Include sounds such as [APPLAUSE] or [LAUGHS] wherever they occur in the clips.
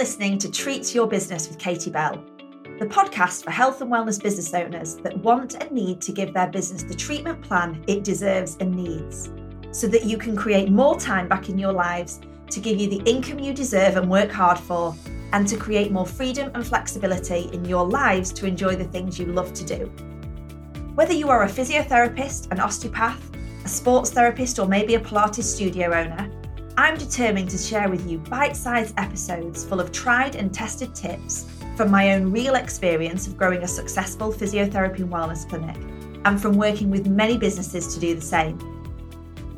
listening to Treat Your Business with Katie Bell, the podcast for health and wellness business owners that want and need to give their business the treatment plan it deserves and needs, so that you can create more time back in your lives to give you the income you deserve and work hard for, and to create more freedom and flexibility in your lives to enjoy the things you love to do. Whether you are a physiotherapist, an osteopath, a sports therapist, or maybe a Pilates studio owner, I'm determined to share with you bite sized episodes full of tried and tested tips from my own real experience of growing a successful physiotherapy and wellness clinic and from working with many businesses to do the same.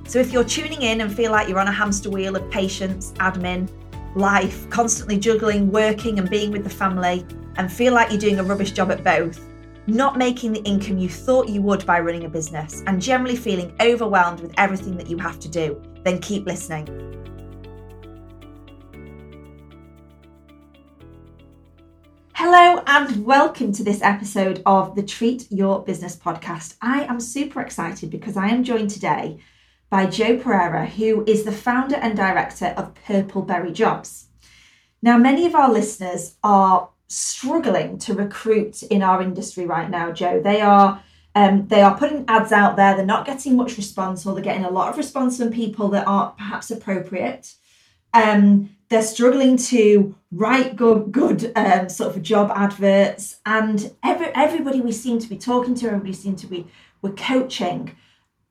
So if you're tuning in and feel like you're on a hamster wheel of patients, admin, life, constantly juggling, working, and being with the family, and feel like you're doing a rubbish job at both, not making the income you thought you would by running a business, and generally feeling overwhelmed with everything that you have to do, then keep listening. Hello, and welcome to this episode of the Treat Your Business podcast. I am super excited because I am joined today by Jo Pereira, who is the founder and director of Purpleberry Jobs. Now, many of our listeners are struggling to recruit in our industry right now, Jo. They are um, they are putting ads out there. They're not getting much response, or they're getting a lot of response from people that aren't perhaps appropriate. Um, they're struggling to write good, good um, sort of job adverts, and every, everybody we seem to be talking to, everybody seem to be we're coaching,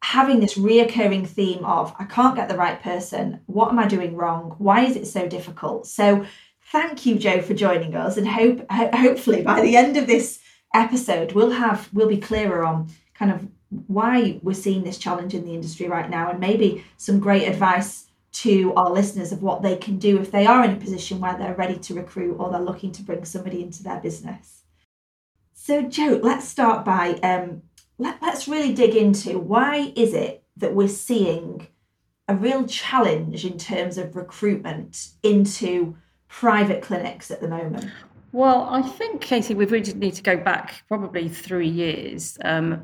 having this reoccurring theme of I can't get the right person. What am I doing wrong? Why is it so difficult? So, thank you, Jo, for joining us, and hope hopefully by the end of this episode, we'll have we'll be clearer on kind of why we're seeing this challenge in the industry right now, and maybe some great advice to our listeners of what they can do if they are in a position where they're ready to recruit or they're looking to bring somebody into their business. So, Jo, let's start by um, let, let's really dig into why is it that we're seeing a real challenge in terms of recruitment into private clinics at the moment? Well, I think, Katie, we really need to go back probably three years um,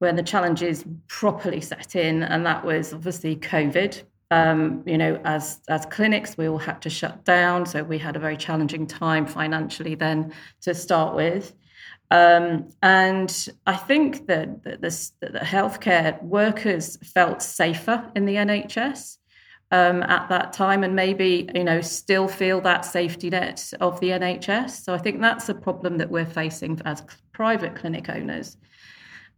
when the challenges properly set in, and that was obviously COVID. Um, you know, as as clinics, we all had to shut down, so we had a very challenging time financially then to start with. Um, and I think that, that, the, that the healthcare workers felt safer in the NHS um, at that time and maybe you know still feel that safety net of the NHS. So I think that's a problem that we're facing as private clinic owners.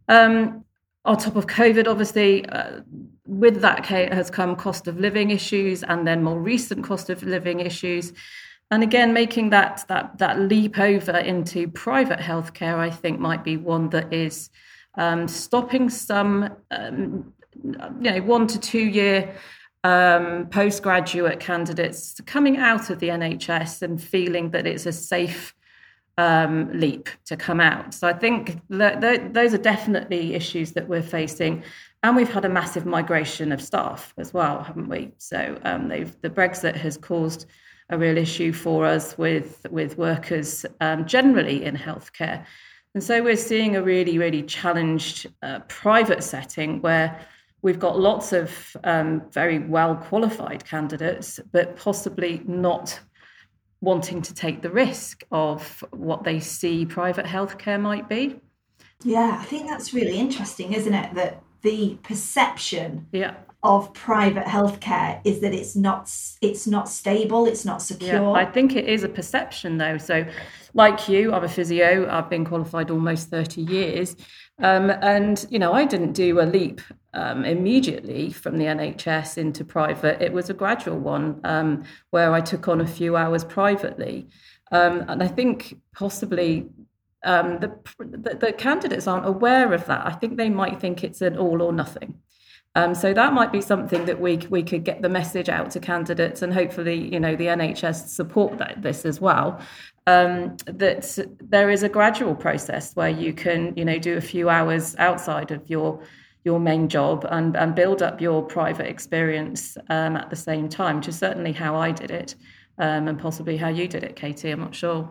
Um, on top of COVID, obviously, uh, with that has come cost of living issues and then more recent cost of living issues. And again, making that that that leap over into private healthcare, I think, might be one that is um, stopping some, um, you know, one to two year um, postgraduate candidates coming out of the NHS and feeling that it's a safe um, leap to come out. So I think that, those are definitely issues that we're facing. And we've had a massive migration of staff as well, haven't we? So um, the Brexit has caused a real issue for us with with workers um, generally in healthcare. And so we're seeing a really, really challenged uh, private setting where we've got lots of um, very well qualified candidates, but possibly not wanting to take the risk of what they see private healthcare might be. Yeah, I think that's really interesting, isn't it? That the perception yeah. of private healthcare is that it's not it's not stable, it's not secure. Yeah, I think it is a perception though. So like you, I'm a physio, I've been qualified almost 30 years. Um, and, you know, I didn't do a leap um, immediately from the NHS into private. It was a gradual one um, where I took on a few hours privately. Um, and I think possibly um, the, the, the, candidates aren't aware of that. I think they might think it's an all or nothing. Um, so that might be something that we we could get the message out to candidates, and hopefully, you know, the NHS support that, this as well um, that there is a gradual process where you can, you know, do a few hours outside of your your main job and, and build up your private experience um, at the same time, which is certainly how I did it, um, and possibly how you did it, Katie. I'm not sure.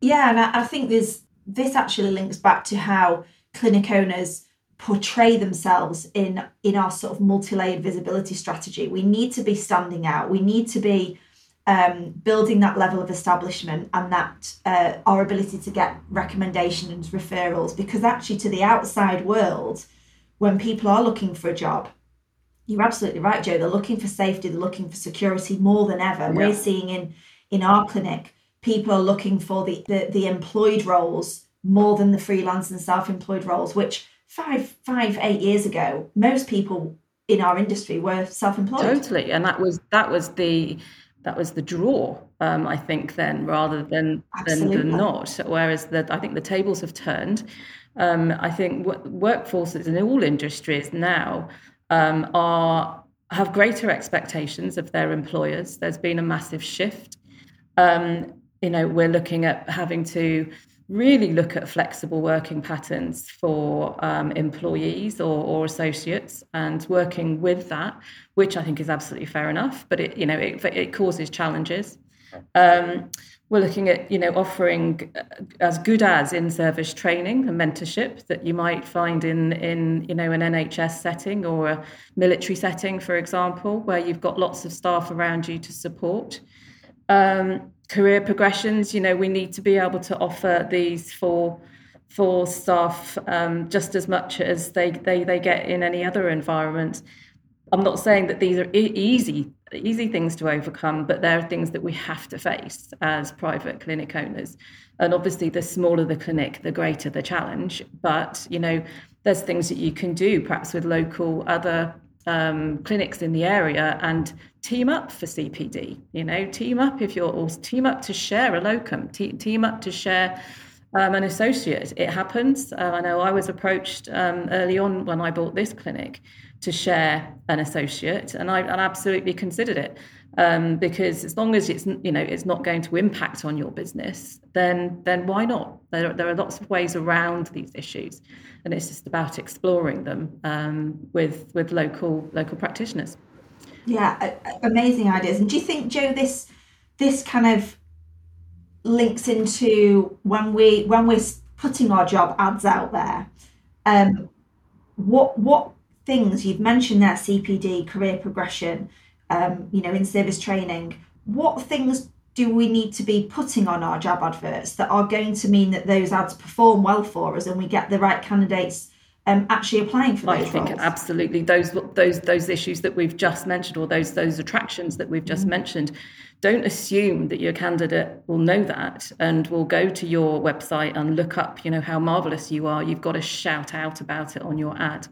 Yeah, and I, think this this actually links back to how clinic owners portray themselves in in our sort of multi-layered visibility strategy. We need to be standing out. We need to be um, building that level of establishment and that uh, our ability to get recommendations referrals because actually to the outside world when people are looking for a job you're absolutely right jo they're looking for safety they're looking for security more than ever yeah. we're seeing in in our clinic people are looking for the, the the employed roles more than the freelance and self-employed roles which five five eight years ago most people in our industry were self-employed totally and that was that was the that was the draw, um, I think, then rather than than, than not. Whereas that I think the tables have turned. Um, I think w- workforces in all industries now um, are have greater expectations of their employers. There's been a massive shift. Um, you know, we're looking at having to really look at flexible working patterns for um, employees or, or, associates and working with that, which I think is absolutely fair enough, but it, you know, it, it causes challenges. Um, we're looking at, you know, offering uh, as good as in-service training and mentorship that you might find in, in, you know, an NHS setting or a military setting, for example, where you've got lots of staff around you to support. Um, career progressions. You know, we need to be able to offer these for for staff um, just as much as they, they they get in any other environment. I'm not saying that these are e- easy easy things to overcome, but there are things that we have to face as private clinic owners. And obviously, the smaller the clinic, the greater the challenge. But you know, there's things that you can do, perhaps with local other um, clinics in the area and team up for CPD. You know, team up if you're, or team up to share a locum, te- team up to share um, an associate. It happens. Uh, I know I was approached um, early on when I bought this clinic to share an associate, and I, and absolutely considered it um, because as long as it's you know it's not going to impact on your business, then then why not? There, there are lots of ways around these issues, and it's just about exploring them um, with with local local practitioners. Yeah, amazing ideas. And do you think, Jo, this this kind of links into when we when we're putting our job ads out there? Um, what what things you've mentioned there? CPD, career progression, um, you know, in service training. What things do we need to be putting on our job adverts that are going to mean that those ads perform well for us and we get the right candidates um, actually applying for I think roles. absolutely those those those issues that we've just mentioned or those those attractions that we've just mm mentioned. Don't assume that your candidate will know that and will go to your website and look up, you know, how marvelous you are. You've got to shout out about it on your ad,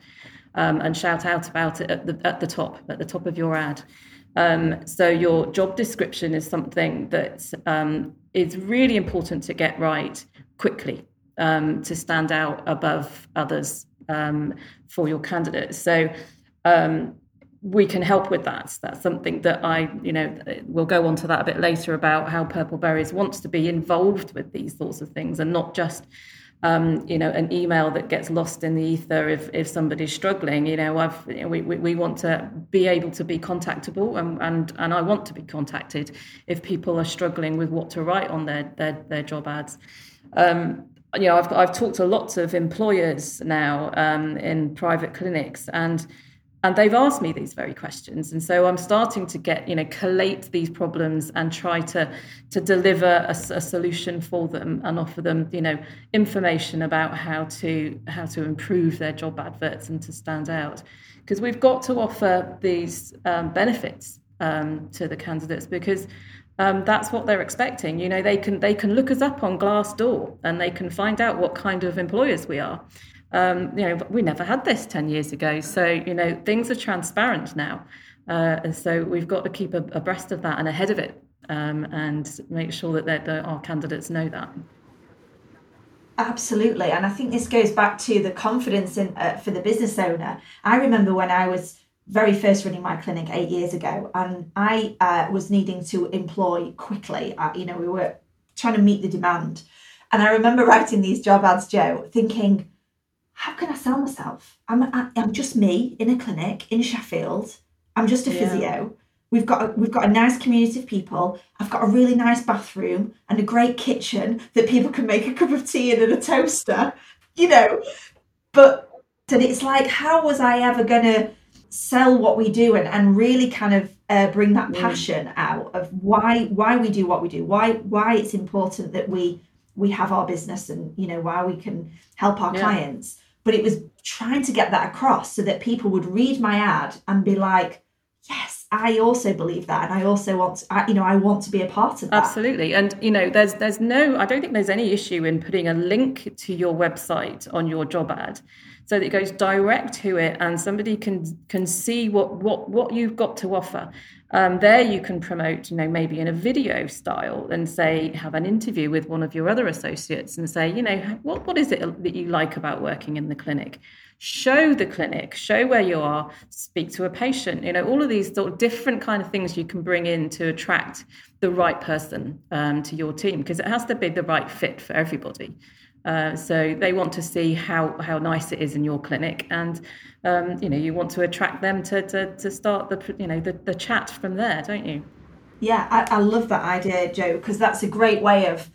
um, and shout out about it at the at the top at the top of your ad. Um, so your job description is something that um, is really important to get right quickly um, to stand out above others um, for your candidates. So um, we can help with that. That's something that I, you know, we'll go on to that a bit later about how Purple Berries wants to be involved with these sorts of things and not just um, you know, an email that gets lost in the ether if, if somebody's struggling. You know, I've you know, we, we, we want to be able to be contactable, and, and and I want to be contacted if people are struggling with what to write on their their, their job ads. Um, you know, I've, I've talked to lots of employers now um, in private clinics, and and they've asked me these very questions, and so I'm starting to get you know collate these problems and try to to deliver a, a solution for them and offer them you know information about how to how to improve their job adverts and to stand out, because we've got to offer these um, benefits um, to the candidates because um, that's what they're expecting. You know, they can they can look us up on Glassdoor and they can find out what kind of employers we are. Um, you know, we never had this ten years ago, so you know things are transparent now, uh, and so we've got to keep abreast of that and ahead of it, um, and make sure that, that our candidates know that. Absolutely, and I think this goes back to the confidence in uh, for the business owner. I remember when I was very first running my clinic eight years ago, and I uh, was needing to employ quickly. Uh, you know, we were trying to meet the demand, and I remember [LAUGHS] writing these job ads, Jo, thinking, "How can I sell myself? I'm I'm just me in a clinic in Sheffield. I'm just a yeah. physio. We've got a, we've got a nice community of people. I've got a really nice bathroom and a great kitchen that people can make a cup of tea in and a toaster. You know, but that it's like, how was I ever gonna?" Sell what we do and, and really kind of uh, bring that mm. passion out of why why we do what we do, why why it's important that we we have our business and you know why we can help our yeah. clients. But it was trying to get that across so that people would read my ad and be like, yes, I also believe that, and I also want, to, you know, I want to be a part of that. Absolutely, and you know, there's there's no, I don't think there's any issue in putting a link to your website on your job ad, so that it goes direct to it, and somebody can can see what what what you've got to offer. Um, there, you can promote, you know, maybe in a video style, and say have an interview with one of your other associates, and say, you know, what what is it that you like about working in the clinic? Show the clinic show where you are speak to a patient you know all of these sort of different kind of things you can bring in to attract the right person um, to your team because it has to be the right fit for everybody. Uh, so they want to see how how nice it is in your clinic and um, you know you want to attract them to to, to start the you know the, the chat from there don't you? Yeah I, I love that idea jo because that's a great way of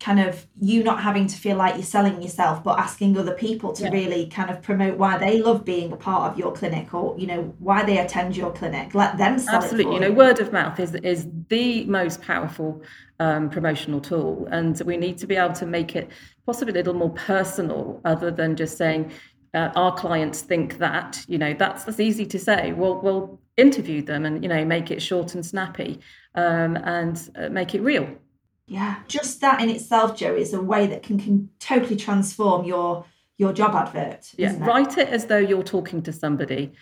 kind of you not having to feel like you're selling yourself but asking other people to yeah. really kind of promote why they love being a part of your clinic or you know why they attend your clinic. Let them sell absolutely. you know word of mouth is is the most powerful um, promotional tool and we need to be able to make it possibly a little more personal other than just saying uh, our clients think that you know that's that's easy to say. Well we'll interview them and you know make it short and snappy um, and uh, make it real yeah, just that in itself, Jo, is a way that can, can totally transform your your job advert. Yeah, it? write it as though you're talking to somebody.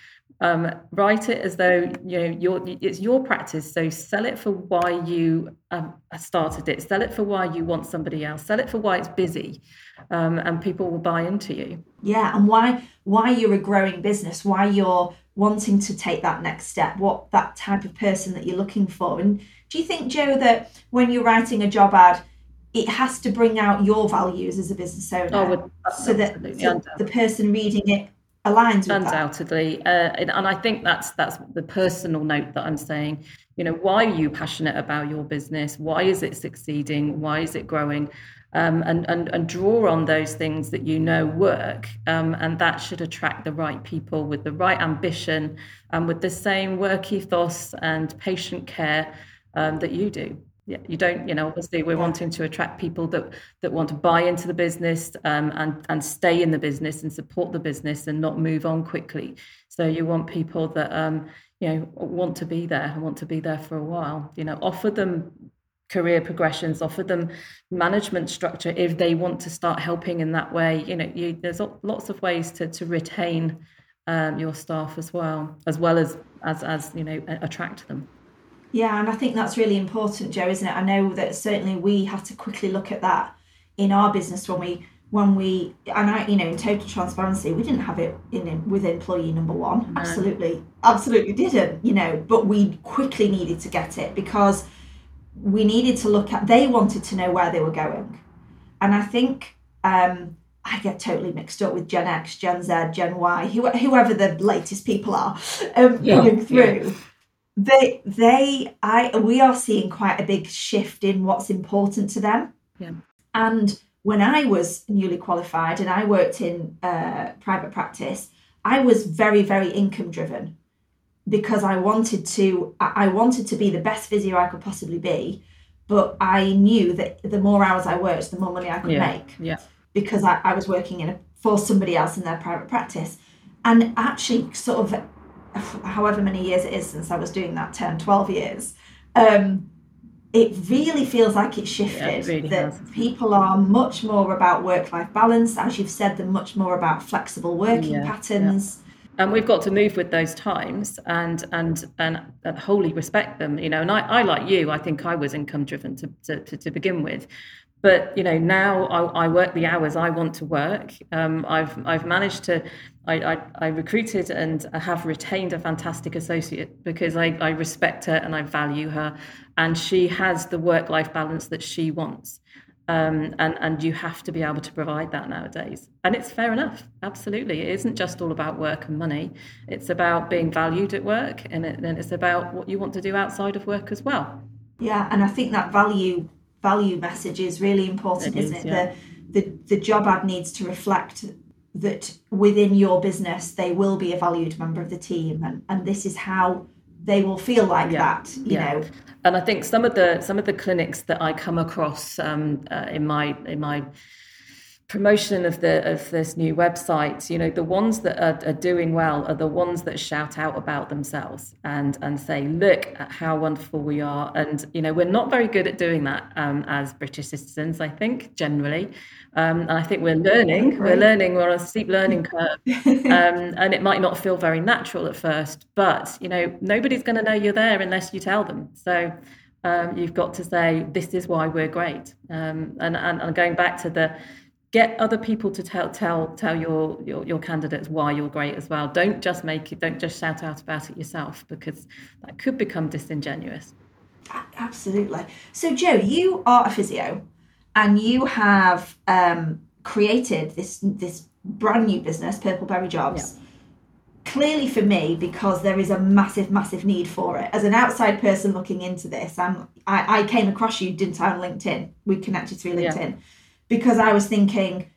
Um, write it as though you know your it's your practice. So sell it for why you um, started it. Sell it for why you want somebody else. Sell it for why it's busy, um, and people will buy into you. Yeah, and why why you're a growing business. Why you're wanting to take that next step. What that type of person that you're looking for, and do you think, Jo, that when you're writing a job ad, it has to bring out your values as a business owner? Oh, so that so the person reading it aligns with undoubtedly. Uh, and, and, i think that's that's the personal note that i'm saying. You know why are you passionate about your business? Why is it succeeding? Why is it growing? Um, and, and and draw on those things that you know work um, and that should attract the right people with the right ambition and with the same work ethos and patient care um, that you do. Yeah, you don't, you know, obviously we're wanting to attract people that that want to buy into the business um, and and stay in the business and support the business and not move on quickly. So you want people that um, you know want to be there and want to be there for a while. You know, offer them career progressions, offer them management structure if they want to start helping in that way. You know, you, there's lots of ways to to retain um, your staff as well, as well as as as you know attract them. Yeah, and I think that's really important, Jo, isn't it? I know that certainly we have to quickly look at that in our business when we when we and I, you know, in total transparency, we didn't have it in with employee number one. No. Absolutely, absolutely didn't. You know, but we quickly needed to get it because we needed to look at. They wanted to know where they were going, and I think um, I get totally mixed up with Gen X, Gen Z, Gen Y, whoever the latest people are um, yeah, coming through. Yeah they they i we are seeing quite a big shift in what's important to them. Yeah. And when i was newly qualified and i worked in uh, private practice i was very very income driven because i wanted to i wanted to be the best physio i could possibly be. But i knew that the more hours i worked the more money i could yeah. make yeah. because I, I was working in a, for somebody else in their private practice. And actually sort of however many years it is since I was doing that 10, 12 years, um, it really feels like it's shifted. Yeah, it really that has. people are much more about work life balance, as you've said, they're much more about flexible working yeah, patterns. Yeah. And we've got to move with those times and and and, and wholly respect them, you know. And I, I like you, I think I was income driven to, to, to, to begin with, but you know now I, I, work the hours I want to work. Um, I've I've managed to I, I, I, recruited and have retained a fantastic associate because I, I respect her and I value her, and she has the work life balance that she wants. Um, and and you have to be able to provide that nowadays, and it's fair enough. Absolutely, it isn't just all about work and money. It's about being valued at work, and, it, and it's about what you want to do outside of work as well. Yeah, and I think that value value message is really important, is, not it? Yeah. The, the the job ad needs to reflect that within your business they will be a valued member of the team and, and this is how they will feel like yeah. that, you yeah. know. And I think some of the some of the clinics that I come across um, uh, in my in my promotion of the of this new website you know the ones that are, are, doing well are the ones that shout out about themselves and and say look at how wonderful we are. And you know we're not very good at doing that um, as british citizens i think generally. Um, and i think we're learning we're learning we're on a steep learning [LAUGHS] curve um, and it might not feel very natural at first but you know nobody's going to know you're there unless you tell them. So um, you've got to say this is why we're great. Um, and, and and going back to the get other people to tell tell tell your, your your candidates why you're great as well don't just make it don't just shout out about it yourself because that could become disingenuous absolutely so jo you are a physio and you have um, created this this brand new business purple berry jobs yeah. Clearly, for me, because there is a massive, massive need for it. As an outside person looking into this, I'm, I, I came across you, didn't I, on LinkedIn? We connected through LinkedIn. Yeah because I was thinking,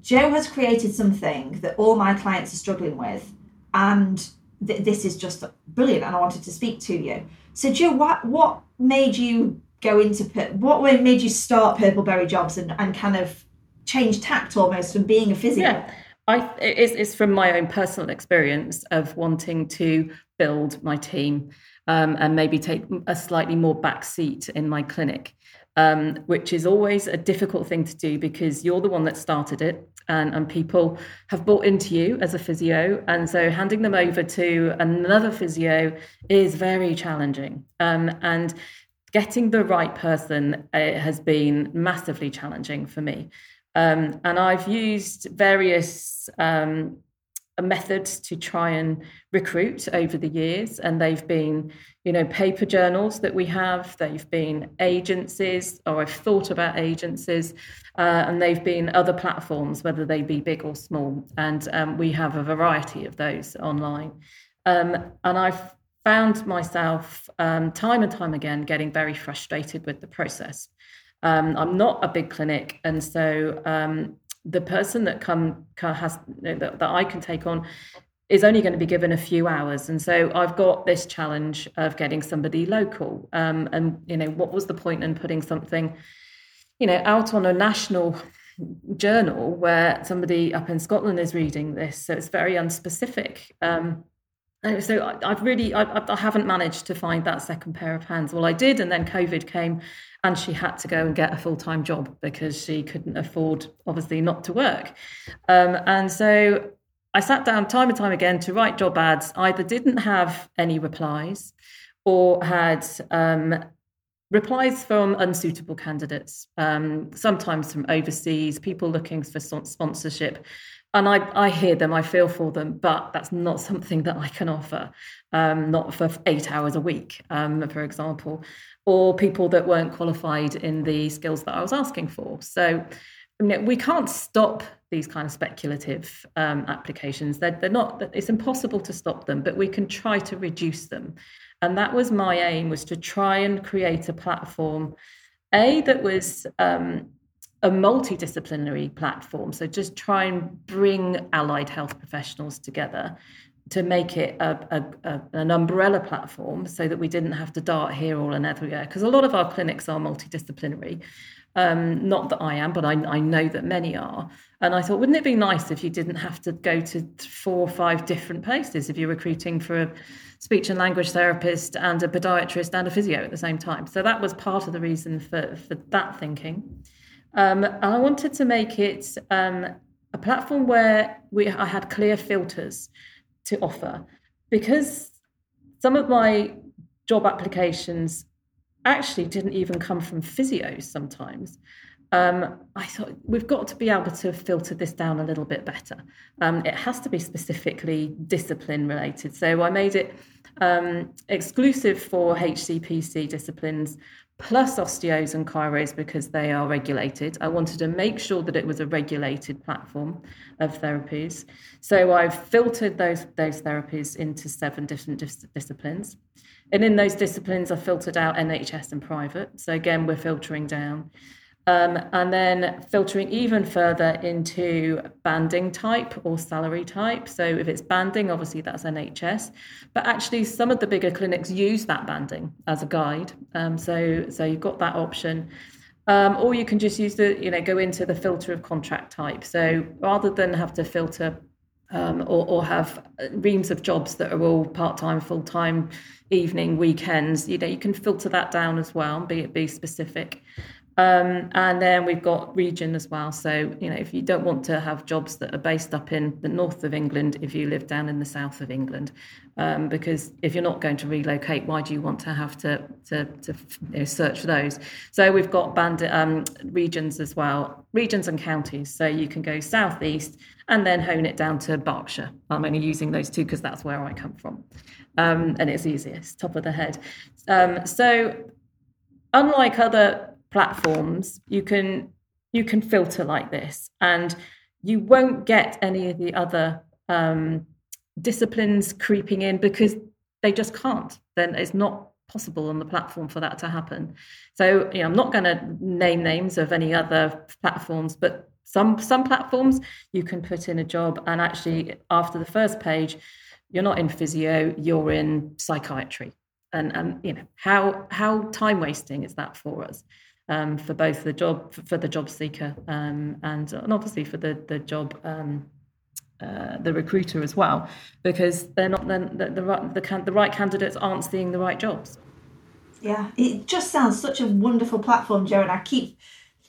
Jo has created something that all my clients are struggling with, and th- this is just brilliant. And I wanted to speak to you. So, Jo, what what made you go into what made you start Purple Berry Jobs and, and kind of change tact almost from being a physio? Yeah. I, it's, it's from my own personal experience of wanting to build my team um, and maybe take a slightly more back seat in my clinic um, which is always a difficult thing to do because you're the one that started it and, and people have bought into you as a physio. And so handing them over to another physio is very challenging. Um, and getting the right person uh, has been massively challenging for me. Um, and I've used various um, methods to try and recruit over the years. And they've been you know paper journals that we have. They've been agencies or i've thought about agencies uh, and they've been other platforms whether they be big or small. And um, we have a variety of those online. Um, and i've found myself um, time and time again getting very frustrated with the process. Um, i'm not a big clinic and so um, the person that come has that, that I can take on is only going to be given a few hours. And so i've got this challenge of getting somebody local. Um, and you know what was the point in putting something you know out on a national journal where somebody up in scotland is reading this? So it's very unspecific. Um, so I, have really I, I haven't managed to find that second pair of hands well i did and then covid came and she had to go and get a full time job because she couldn't afford, obviously, not to work. Um, and so I sat down time and time again to write job ads, either didn't have any replies or had um, replies from unsuitable candidates, um, sometimes from overseas, people looking for sponsorship. And I, I hear them, I feel for them, but that's not something that I can offer, um, not for eight hours a week, um, for example or people that weren't qualified in the skills that I was asking for. So we can't stop these kind of speculative um, applications. They're, they're not. It's impossible to stop them, but we can try to reduce them. And that was my aim: was to try and create a platform, a that was um, a multidisciplinary platform. So just try and bring allied health professionals together to make it a, a, a, an umbrella platform so that we didn't have to dart here or and everywhere. Because a lot of our clinics are multidisciplinary. Um, not that I am, but I, I, know that many are. And I thought, wouldn't it be nice if you didn't have to go to four or five different places if you're recruiting for a speech and language therapist and a podiatrist and a physio at the same time? So that was part of the reason for, for that thinking. Um, and I wanted to make it um, a platform where we I had clear filters to offer because some of my job applications actually didn't even come from physios sometimes. Um, I thought we've got to be able to filter this down a little bit better. Um, it has to be specifically discipline related. So I made it um, exclusive for HCPC disciplines plus osteos and chiros because they are regulated. I wanted to make sure that it was a regulated platform of therapies. So I've filtered those, those therapies into seven different dis- disciplines. And in those disciplines, I filtered out NHS and private. So again, we're filtering down. Um, and then filtering even further into banding type or salary type. So if it's banding, obviously that's NHS. But actually, some of the bigger clinics use that banding as a guide. Um, so so you've got that option. Um, or you can just use the, you know, go into the filter of contract type. So rather than have to filter um, or, or, have reams of jobs that are all part-time, full-time, evening, weekends. You know, you can filter that down as well, be it be specific. Um, and then we've got region as well. So, you know, if you don't want to have jobs that are based up in the north of England, if you live down in the south of England, um, because if you're not going to relocate, why do you want to have to to, to you know, search for those? So we've got band um, regions as well, regions and counties. So you can go southeast and then hone it down to Berkshire. I'm only using those two because that's where I come from, um, and it's easiest, top of the head. Um, so, unlike other platforms, you can you can filter like this, and you won't get any of the other um, disciplines creeping in because they just can't. Then it's not possible on the platform for that to happen. So, you know, I'm not going to name names of any other platforms, but some some platforms you can put in a job, and actually after the first page, you're not in physio, you're in psychiatry, and and you know how how time wasting is that for us? Um, for both the job for the job seeker um, and, and obviously for the the job um, uh, the recruiter as well because they're not then the, the, the, the, the right candidates aren't seeing the right jobs. Yeah, it just sounds such a wonderful platform, Jo, and I keep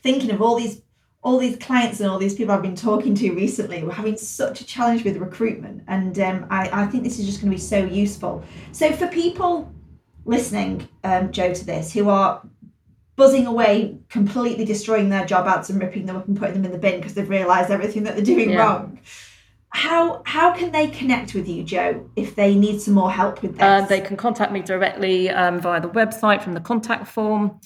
thinking of all these all these clients and all these people I've been talking to recently were having such a challenge with recruitment, and um, I, I think this is just going to be so useful. So for people listening, um, Jo, to this who are buzzing away, completely destroying their job ads and ripping them up and putting them in the bin because they've realised everything that they're doing yeah. wrong. How how can they connect with you, Jo, if they need some more help with this? Uh, they can contact me directly um, via the website from the contact form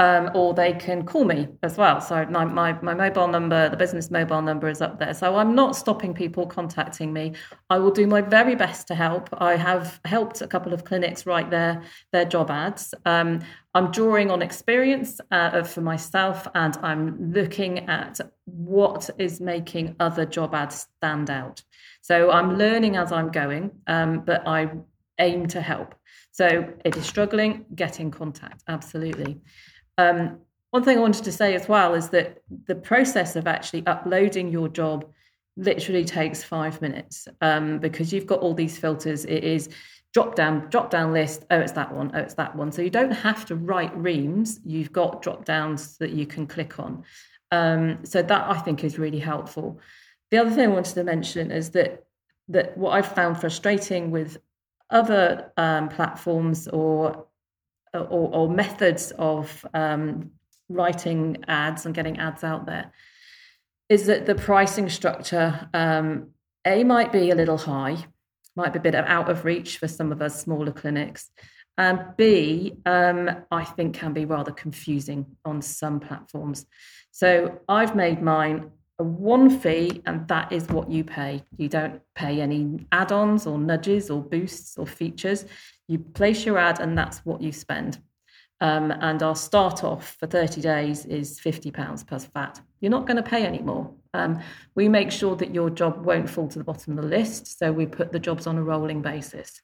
um, or they can call me as well. So my, my, my mobile number, the business mobile number is up there. So I'm not stopping people contacting me. I will do my very best to help. I have helped a couple of clinics write their, their job ads. Um, I'm drawing on experience uh, for myself and I'm looking at what is making other job ads stand out. So I'm learning as I'm going, um, but I aim to help. So if you're struggling, get in contact. Absolutely. Um, one thing I wanted to say as well is that the process of actually uploading your job literally takes five minutes um, because you've got all these filters. It is drop down, drop down list. Oh, it's that one. Oh, it's that one. So you don't have to write reams. You've got drop downs that you can click on. Um, so that I think is really helpful. The other thing I wanted to mention is that that what I've found frustrating with other um, platforms or or, or methods of um, writing ads and getting ads out there is that the pricing structure um, a might be a little high might be a bit out of reach for some of us smaller clinics and b um, I think can be rather confusing on some platforms. So i've made mine a one fee and that is what you pay. You don't pay any add-ons or nudges or boosts or features you place your ad, and that's what you spend. Um, and our start off for 30 days is £50 plus VAT. You're not going to pay any more. Um, we make sure that your job won't fall to the bottom of the list. So we put the jobs on a rolling basis.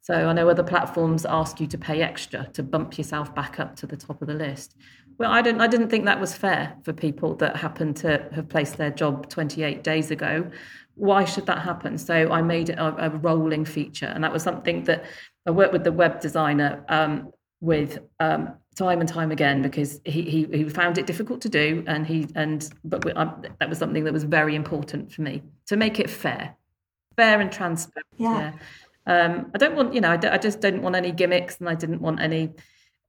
So I know other platforms ask you to pay extra to bump yourself back up to the top of the list. Well, I didn't. I didn't think that was fair for people that happen to have placed their job 28 days ago. Why should that happen? So I made it a, a rolling feature, and that was something that I worked with the web designer um, with um, time and time again because he, he, he found it difficult to do, and he and but we, um, that was something that was very important for me to make it fair, fair and transparent. Yeah. yeah. Um, I don't want you know I, I just didn't want any gimmicks, and I didn't want any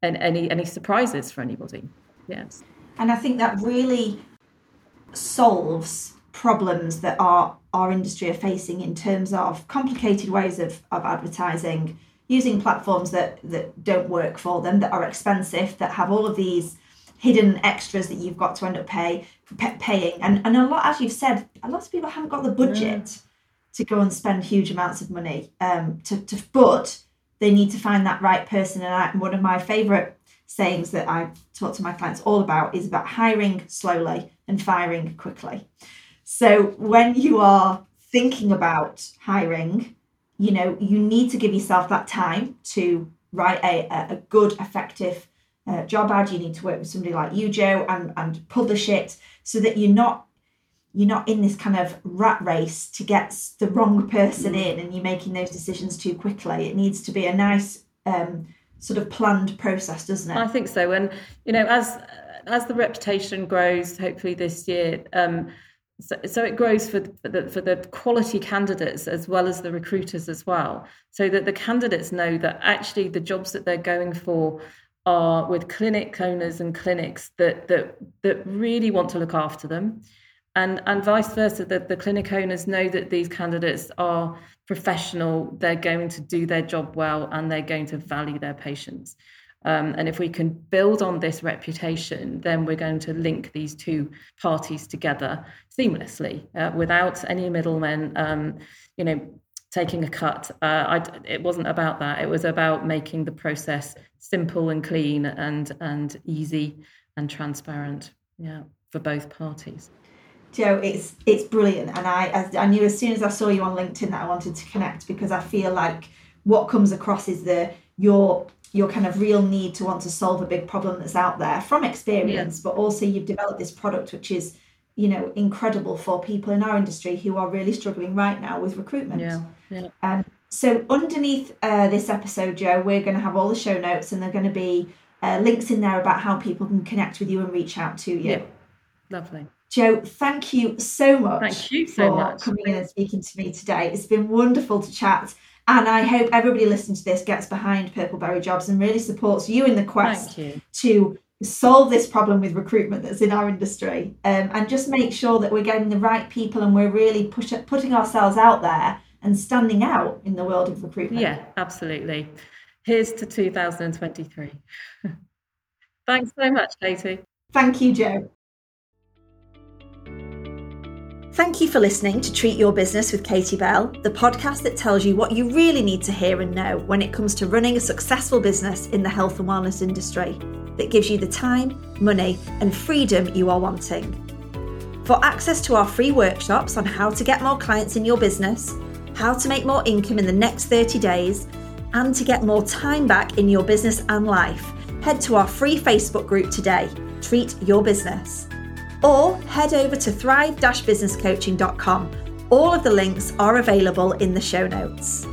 any any, any surprises for anybody. Yes. And I think that really solves problems that our our industry are facing in terms of complicated ways of, of advertising using platforms that that don't work for them, that are expensive, that have all of these hidden extras that you've got to end up pay, pay paying. And and a lot, as you've said, a lot of people haven't got the budget to go and spend huge amounts of money. Um, to to but they need to find that right person. And I, one of my favorite sayings that I talk to my clients all about is about hiring slowly and firing quickly. So when you are thinking about hiring, you know, you need to give yourself that time to write a, a good, effective uh, job ad. You need to work with somebody like you, Jo, and, and publish it so that you're not you're not in this kind of rat race to get the wrong person mm. in and you're making those decisions too quickly. It needs to be a nice um, sort of planned process, doesn't it? I think so. And you know, as as the reputation grows, hopefully this year. Um, so, so it grows for, the, for the quality candidates as well as the recruiters as well, so that the candidates know that actually the jobs that they're going for are with clinic owners and clinics that that that really want to look after them. And and vice versa that the clinic owners know that these candidates are professional they're going to do their job well and they're going to value their patients um, and if we can build on this reputation then we're going to link these two parties together seamlessly uh, without any middlemen um, you know taking a cut. Uh, I, it wasn't about that. It was about making the process simple and clean and and easy and transparent yeah for both parties. Jo, it's it's brilliant, and I I knew as soon as I saw you on LinkedIn that I wanted to connect because I feel like what comes across is the your your kind of real need to want to solve a big problem that's out there from experience, yeah. but also you've developed this product which is you know incredible for people in our industry who are really struggling right now with recruitment. Yeah, yeah. Um, so underneath uh, this episode, Jo, we're going to have all the show notes, and they're going to be uh, links in there about how people can connect with you and reach out to you. Yeah. Lovely. Jo, thank you so much. Thank you so for much. coming in and speaking to me today. It's been wonderful to chat. And I hope everybody listening to this gets behind Purpleberry Jobs and really supports you in the quest to solve this problem with recruitment that's in our industry um, and just make sure that we're getting the right people and we're really push, putting ourselves out there and standing out in the world of recruitment. Yeah, absolutely. Here's to 2023. [LAUGHS] Thanks so much, Katie. Thank you, Jo. Thank you for listening to Treat Your Business with Katie Bell, the podcast that tells you what you really need to hear and know when it comes to running a successful business in the health and wellness industry that gives you the time, money, and freedom you are wanting. For access to our free workshops on how to get more clients in your business, how to make more income in the next 30 days, and to get more time back in your business and life, head to our free Facebook group today, Treat Your Business or head over to thrive-businesscoaching.com. All of the links are available in the show notes.